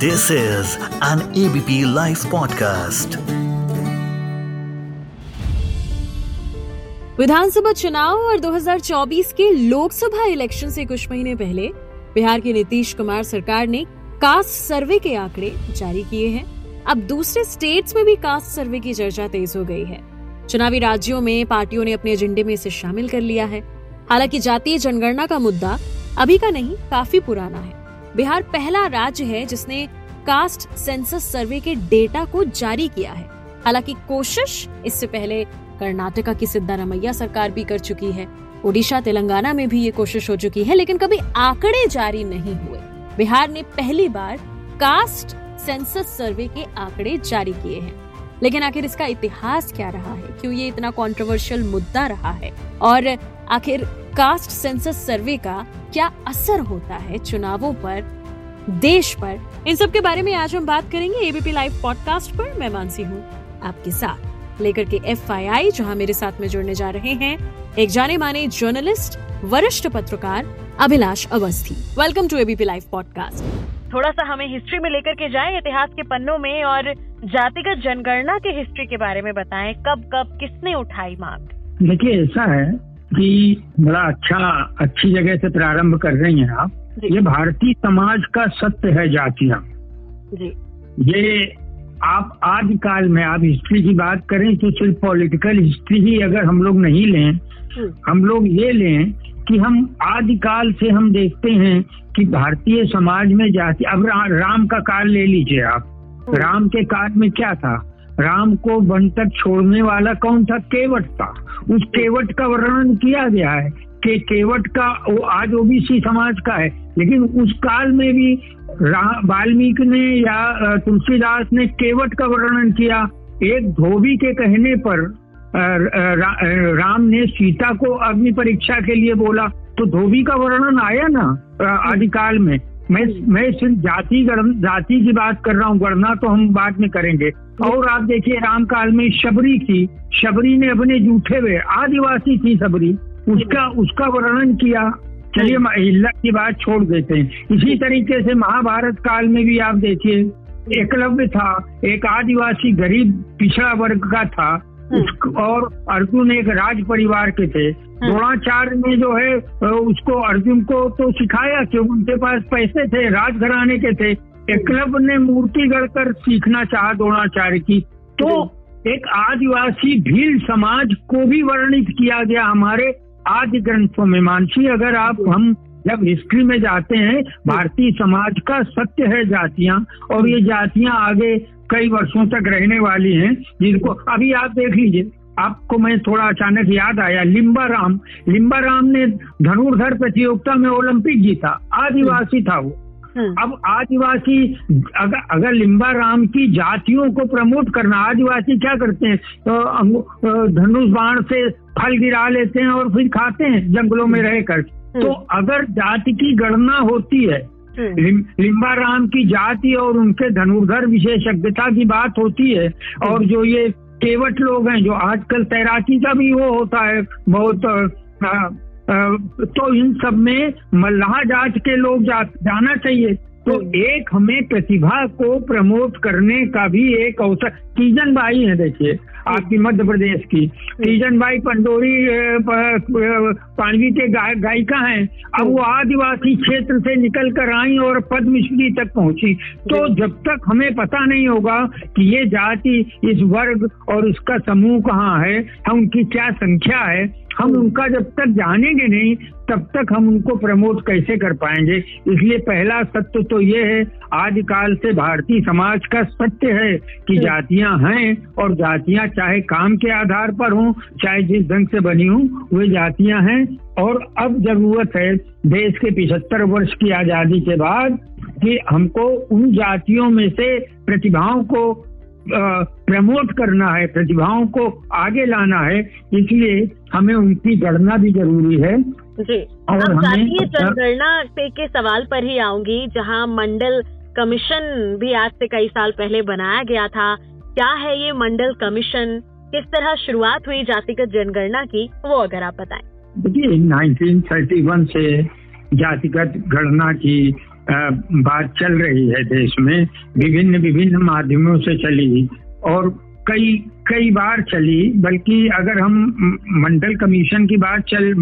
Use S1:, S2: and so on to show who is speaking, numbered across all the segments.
S1: This is an ABP live podcast
S2: विधानसभा चुनाव और 2024 के लोकसभा इलेक्शन से कुछ महीने पहले बिहार की नीतीश कुमार सरकार ने कास्ट सर्वे के आंकड़े जारी किए हैं। अब दूसरे स्टेट्स में भी कास्ट सर्वे की चर्चा तेज हो गई है। चुनावी राज्यों में पार्टियों ने अपने एजेंडे में इसे शामिल कर लिया है। हालाँकि जातीय जनगणना का मुद्दा अभी का नहीं, काफ़ी पुराना है। बिहार पहला राज्य है जिसने कास्ट सेंसस सर्वे के डेटा को जारी किया है। हालाँकि कोशिश, इससे पहले कर्नाटका की सिद्धारमैया सरकार भी कर चुकी है। ओडिशा, तेलंगाना में भी ये कोशिश हो चुकी है, लेकिन कभी आंकड़े जारी नहीं हुए। बिहार ने पहली बार कास्ट सेंसस सर्वे के आंकड़े जारी किए हैं। लेकिन आखिर इसका इतिहास क्या रहा है? क्यों ये इतना कंट्रोवर्शियल मुद्दा रहा है? और आखिर कास्ट सेंसस सर्वे का क्या असर होता है चुनावों पर देश पर? इन सब के बारे में आज हम बात करेंगे एबीपी लाइव पॉडकास्ट पर। मैं मानसी हूँ आपके साथ। लेकर के एफ़ आई आई जहाँ मेरे साथ में जुड़ने जा रहे हैं एक जाने माने जर्नलिस्ट वरिष्ठ पत्रकार Abhilash Awasthi. Welcome to ABP live podcast थोड़ा सा हमें हिस्ट्री में लेकर के जाए इतिहास के पन्नों में और जातिगत जनगणना के हिस्ट्री के बारे में बताएँ कब कब किसने उठाई मांग
S3: देखिए ऐसा है कि बड़ा अच्छा अच्छी जगह से प्रारंभ कर रही हैं आप। ये भारतीय समाज का सत्य है जातियाँ। ये आप आदिकाल में आप हिस्ट्री की बात करें तो सिर्फ़ पॉलिटिकल हिस्ट्री ही अगर हम लोग नहीं लें। हम लोग ये लें कि हम आदिकाल से हम देखते हैं कि भारतीय समाज में जाति अब रा, राम का काल ले लीजिए आप। राम के काल में क्या था? राम को वन तक छोड़ने वाला कौन था? केवट था। उस केवट का वर्णन किया गया है कि केवट का वो आज ओबीसी समाज का है। लेकिन उस काल में भी वाल्मीकि ने या तुलसीदास ने केवट का वर्णन किया। एक धोबी के कहने पर रा, राम ने सीता को अग्नि परीक्षा के लिए बोला। तो धोबी का वर्णन आया ना आदिकाल में? मैं मैं सिर्फ़ जाति जाति की बात कर रहा हूँ गणना तो हम बाद में करेंगे। और आप देखिए राम काल में शबरी थी। शबरी ने अपने जूठे हुए आदिवासी थी शबरी। उसका उसका वर्णन किया। चलिए हम अहिल्या की बात छोड़ देते हैं। इसी तरीके से महाभारत काल में भी आप देखिए एकलव्य था। एक आदिवासी गरीब पिछड़ा वर्ग का था। उस और अर्जुन एक राज परिवार के थे। द्रोणाचार्य ने जो है उसको अर्जुन को तो सिखाया कि उनके पास पैसे थे राजघराने के थे। एकलव्य ने मूर्ति गढ़कर सीखना चाहा द्रोणाचार्य की। तो एक आदिवासी भील समाज को भी वर्णित किया गया हमारे आदि ग्रंथों में। मानसी अगर आप हम जब हिस्ट्री में जाते हैं भारतीय समाज का सत्य है जातियाँ और ये जातियाँ आगे कई वर्षों तक रहने वाली हैं जिनको अभी आप देख लीजिए। आपको मैं थोड़ा अचानक याद आया लिम्बा राम लिम्बा राम ने धनुर्धर प्रतियोगिता में ओलंपिक जीता आदिवासी था वो।
S2: हम्म,
S3: अब आदिवासी अगर अगर लिम्बा राम की जातियों को प्रमोट करना आदिवासी क्या करते हैं? तो धनुष बाण से फल गिरा लेते हैं और फिर खाते हैं जंगलों में रहकर तो अगर जाति की गणना होती है
S2: हम्म,
S3: लिम, लिम्बा राम की जाति और उनके धनुर्धर विशेषज्ञता की बात होती है और जो ये केवट लोग हैं जो आजकल तैराकी का भी वो होता है बहुत आ, अ, तो इन सब में मल्लाह जात के लोग जा, जाना चाहिए। तो एक हमें प्रतिभा को प्रमोट करने का भी एक अवसर तीजन बाई है देखिए आपकी मध्य प्रदेश की। तीजन बाई पंडोरी पांडवी के गाय गायिका हैं। अब वो आदिवासी क्षेत्र से निकल कर आई और पद्मश्री तक पहुँची। तो जब तक हमें पता नहीं होगा कि ये जाति इस वर्ग और उसका समूह कहाँ है हम उनकी क्या संख्या है हम उनका जब तक जानेंगे नहीं तब तक हम उनको प्रमोट कैसे कर पाएँगे? इसलिए पहला सत्य तो ये है आदिकाल से भारतीय समाज का सत्य है कि जातियाँ हैं और जातियाँ चाहे काम के आधार पर हों चाहे जिस ढंग से बनी हों वे जातियाँ हैं। और अब ज़रूरत है देश के पिछहत्तर वर्ष की आज़ादी के बाद कि हमको उन जातियों में से प्रतिभाओं को प्रमोट करना है प्रतिभाओं को आगे लाना है इसलिए हमें उनकी गणना भी ज़रूरी है।
S2: जी
S3: और हमें-
S2: जनगणना के सवाल पर ही आऊँगी जहाँ मंडल कमीशन भी आज से कई साल पहले बनाया गया था। क्या है ये मंडल कमीशन? किस तरह शुरुआत हुई जातिगत जनगणना की? वो अगर आप बताएँ।
S3: देखिए 1931 से जातिगत गणना की बात चल रही है देश में विभिन्न विभिन्न माध्यमों से चली। और कई कई बार चली, बल्कि अगर हम मंडल कमीशन की बात चल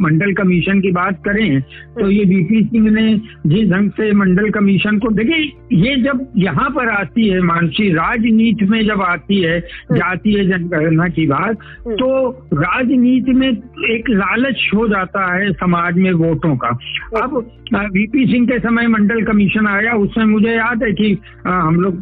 S3: मंडल कमीशन की बात करें तो ये बीपी सिंह ने जिस ढंग से मंडल कमीशन को, देखिए, ये जब यहाँ पर आती है, मानसी, राजनीति में जब आती है जाती है जनगणना की बात तो राजनीति में एक लालच हो जाता है समाज में वोटों का। अब वीपी सिंह के समय मंडल कमीशन आया, उसमें मुझे याद है कि हम लोग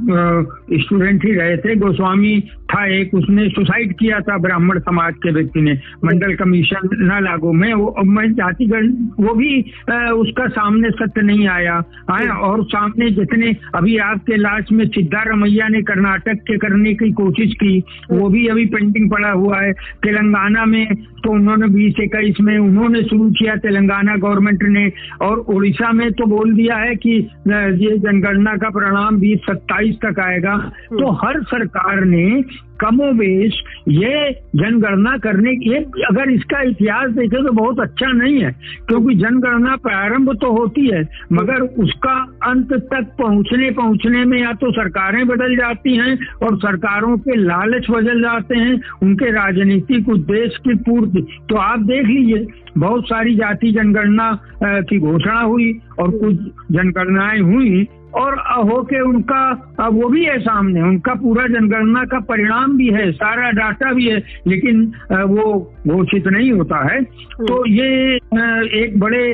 S3: स्टूडेंट ही रहे थे, गोस्वामी था एक उसने सुसाइड किया था ब्राह्मण समाज के व्यक्ति ने। मंडल कमीशन न लागू। में वो मैं जातिगण वो भी आ, उसका सामने सत्य नहीं आया। आया और सामने जितने अभी आपके लास्ट में सिद्धारमैया ने कर्नाटक के करने की कोशिश की वो भी अभी पेंटिंग पड़ा हुआ है। तेलंगाना में तो उन्होंने बीस इक्कीस में उन्होंने शुरू किया तेलंगाना गवर्नमेंट ने। और उड़ीसा में तो बोल दिया है कि ये जनगणना का परिणाम बीस सत्ताईस तक आएगा। तो हर सरकार ने कमोवेश ये जनगणना करने ये अगर इसका इतिहास देखे तो बहुत अच्छा नहीं है, क्योंकि जनगणना प्रारंभ तो होती है, मगर उसका अंत तक पहुँचने पहुँचने में या तो सरकारें बदल जाती हैं और सरकारों के लालच बदल जाते हैं, उनके राजनीतिक उद्देश्य की पूर्ति। तो आप देख लीजिए, बहुत सारी जाति जनगणना की घोषणा हुई और कुछ जनगणनाएँ हुई और होके उनका वो भी है सामने उनका पूरा जनगणना का परिणाम भी है सारा डाटा भी है लेकिन वो घोषित नहीं होता है। तो ये एक बड़े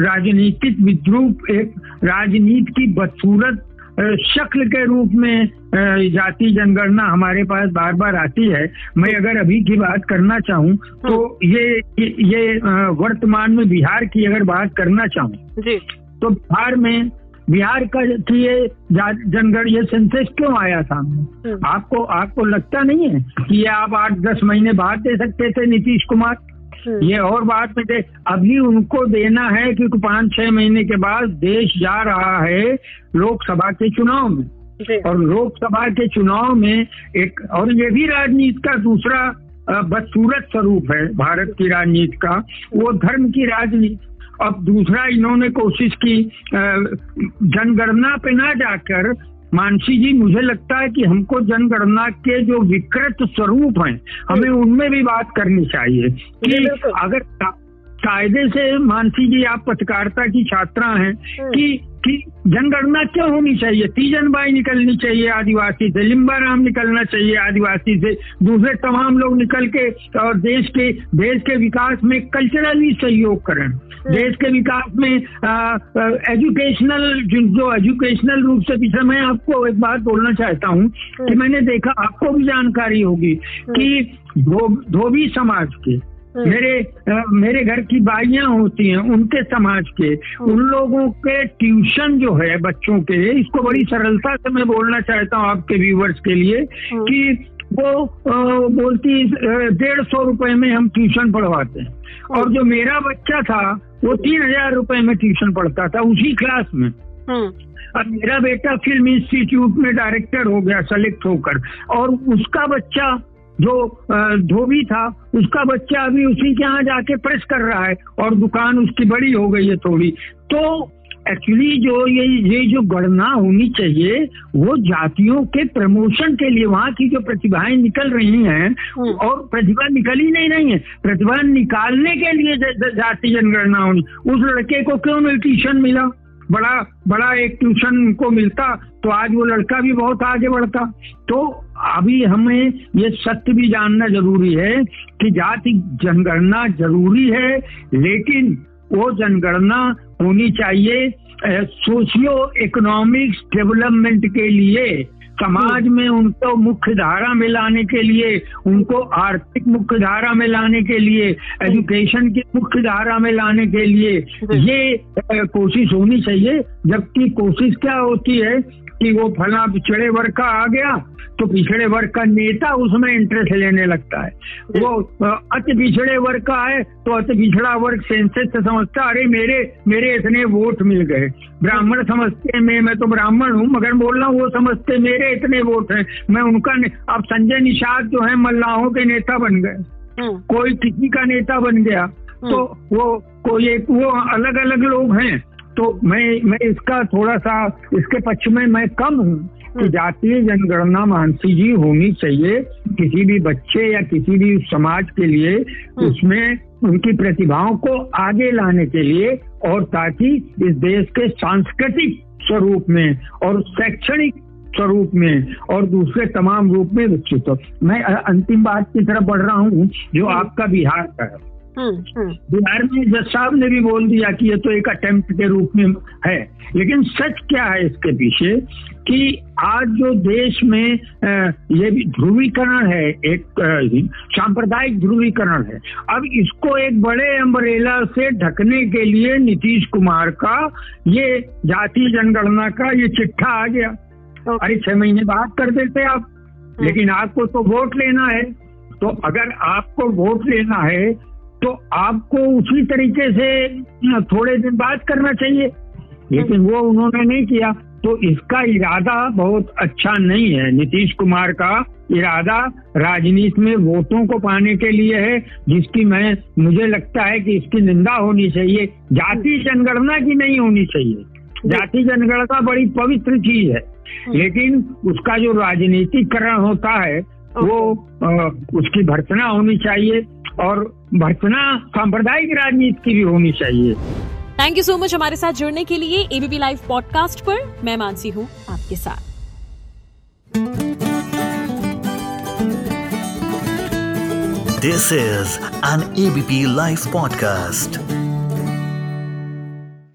S3: राजनीतिक विद्रूप एक राजनीति की बदसूरत शक्ल के रूप में जाति जनगणना हमारे पास बार बार आती है। मैं अगर अभी की बात करना चाहूँ तो ये ये वर्तमान में बिहार की अगर बात करना चाहूँ तो बिहार में बिहार का की ये जनगण ये सेंसेस क्यों आया सामने? हम्म। आपको आपको लगता नहीं है कि ये आप आठ दस महीने बाद दे सकते थे नीतीश कुमार? हम्म। ये और बात में अभी उनको देना है क्योंकि पाँच छह महीने के बाद देश जा रहा है लोकसभा के चुनाव में। और लोकसभा के चुनाव में एक और ये भी राजनीति का दूसरा बदसूरत स्वरूप है भारत की राजनीति का। वो धर्म की राजनीति अब दूसरा इन्होंने कोशिश की जनगणना पे ना जाकर मानसी जी मुझे लगता है कि हमको जनगणना के जो विकृत स्वरूप हैं हमें उनमें भी बात करनी चाहिए कि अगर कायदे से मानसी जी आप पत्रकारिता की छात्रा हैं हम्म। कि कि जनगणना क्यों होनी चाहिए तीजन बाई निकलनी चाहिए आदिवासी से लिम्बाराम निकलना चाहिए आदिवासी से दूसरे तमाम लोग निकल के और देश के देश के विकास में कल्चरली सहयोग करें हम्म। देश के विकास में एजुकेशनल जो एजुकेशनल रूप से पीछे मैं आपको एक बात बोलना चाहता हूँ कि हम्म। मैंने देखा आपको भी जानकारी होगी कि धोबी समाज के। मेरे आ, मेरे घर की बाइयाँ होती हैं उनके समाज के। हम्म। उन लोगों के ट्यूशन जो है बच्चों के इसको बड़ी सरलता से मैं बोलना चाहता हूँ आपके व्यूवर्स के लिए हम्म। कि वो आ, बोलती डेढ़ सौ रुपए में हम ट्यूशन पढ़वाते हैं। और जो मेरा बच्चा था वो तीन हज़ार रुपए में ट्यूशन पढ़ता था उसी क्लास में। अब मेरा बेटा फ़िल्म इंस्टीट्यूट में डायरेक्टर हो गया सेलेक्ट होकर। और उसका बच्चा जो धोबी था उसका बच्चा अभी उसी के यहाँ जाके प्रेस कर रहा है और दुकान उसकी बड़ी हो गई है थोड़ी। तो एक्चुअली जो ये ये जो गणना होनी चाहिए वो जातियों के प्रमोशन के लिए वहाँ की जो प्रतिभाएँ निकल रही हैं हम्म। और प्रतिभा निकल ही नहीं रही है। प्रतिभा निकालने के लिए जाति जनगणना होनी। उस लड़के को क्यों नहीं ट्यूशन मिला? बड़ा बड़ा एक ट्यूशन उनको मिलता तो आज वो लड़का भी बहुत आगे बढ़ता। तो अभी हमें ये सत्य भी जानना ज़रूरी है कि जाति जनगणना ज़रूरी है, लेकिन वो जनगणना होनी चाहिए सोशियो इकोनॉमिक डेवलपमेंट के लिए। समाज में उनको मुख्य धारा में लाने के लिए, उनको आर्थिक मुख्य धारा में लाने के लिए एजुकेशन की मुख्य धारा में लाने के लिए, ये कोशिश होनी चाहिए। जबकि कोशिश क्या होती है कि वो फला पिछड़े वर्ग का आ गया तो पिछड़े वर्ग का नेता उसमें इंटरेस्ट लेने लगता है। वो अति पिछड़े वर्ग का है तो अति पिछड़ा वर्ग सेंसेस से समझता अरे मेरे मेरे इतने वोट मिल गए। ब्राह्मण समझते मैं मैं तो ब्राह्मण हूँ मगर बोल रहा हूँ वो समझते मेरे इतने वोट हैं। मैं उनका अब संजय निषाद जो है मल्लाहों के नेता बन गए। हम्म। कोई किसी का नेता बन गया तो हम्म। वो कोई एक वो अलग अलग लोग हैं। तो मैं मैं इसका थोड़ा सा इसके पक्ष में मैं कम हूँ कि
S2: हम्म।
S3: जातीय जनगणना मानसी जी होनी चाहिए किसी भी बच्चे या किसी भी समाज के लिए
S2: हम्म।
S3: उसमें उनकी प्रतिभाओं को आगे लाने के लिए और ताकि इस देश के सांस्कृतिक स्वरूप में और शैक्षणिक स्वरूप में और दूसरे तमाम रूप में विकसित हो मैं अंतिम बात की तरफ़ बढ़ रहा हूँ जो
S2: हम्म।
S3: आपका बिहार का है बिहार में जज साहब ने भी बोल दिया कि ये तो एक अटेम्प्ट के रूप में है। लेकिन सच क्या है इसके पीछे कि आज जो देश में ये भी ध्रुवीकरण है एक सांप्रदायिक ध्रुवीकरण है। अब इसको एक बड़े अम्बरेला से ढकने के लिए नीतीश कुमार का ये जातीय जनगणना का ये चिट्ठा आ गया। अरे छह महीने बाद कर देते आप। लेकिन आपको तो वोट लेना है। तो अगर आपको वोट लेना है तो आपको उसी तरीके से थोड़े दिन बाद करना चाहिए। लेकिन वो उन्होंने नहीं किया। तो इसका इरादा बहुत अच्छा नहीं है। नीतीश कुमार का इरादा राजनीति में वोटों को पाने के लिए है जिसकी मैं मुझे लगता है कि इसकी निंदा होनी चाहिए। जाति जनगणना की नहीं होनी चाहिए। जाति जनगणना बड़ी पवित्र चीज़ है। लेकिन उसका जो राजनीतिकरण होता है वो अ, उसकी भर्सना होनी चाहिए। और भर्सना सांप्रदायिक राजनीति की भी होनी चाहिए।
S2: थैंक यू सो मच हमारे साथ जुड़ने के लिए एबीपी लाइव पॉडकास्ट पर। मैं मानसी हूँ आपके साथ।
S1: This is an ABP live podcast.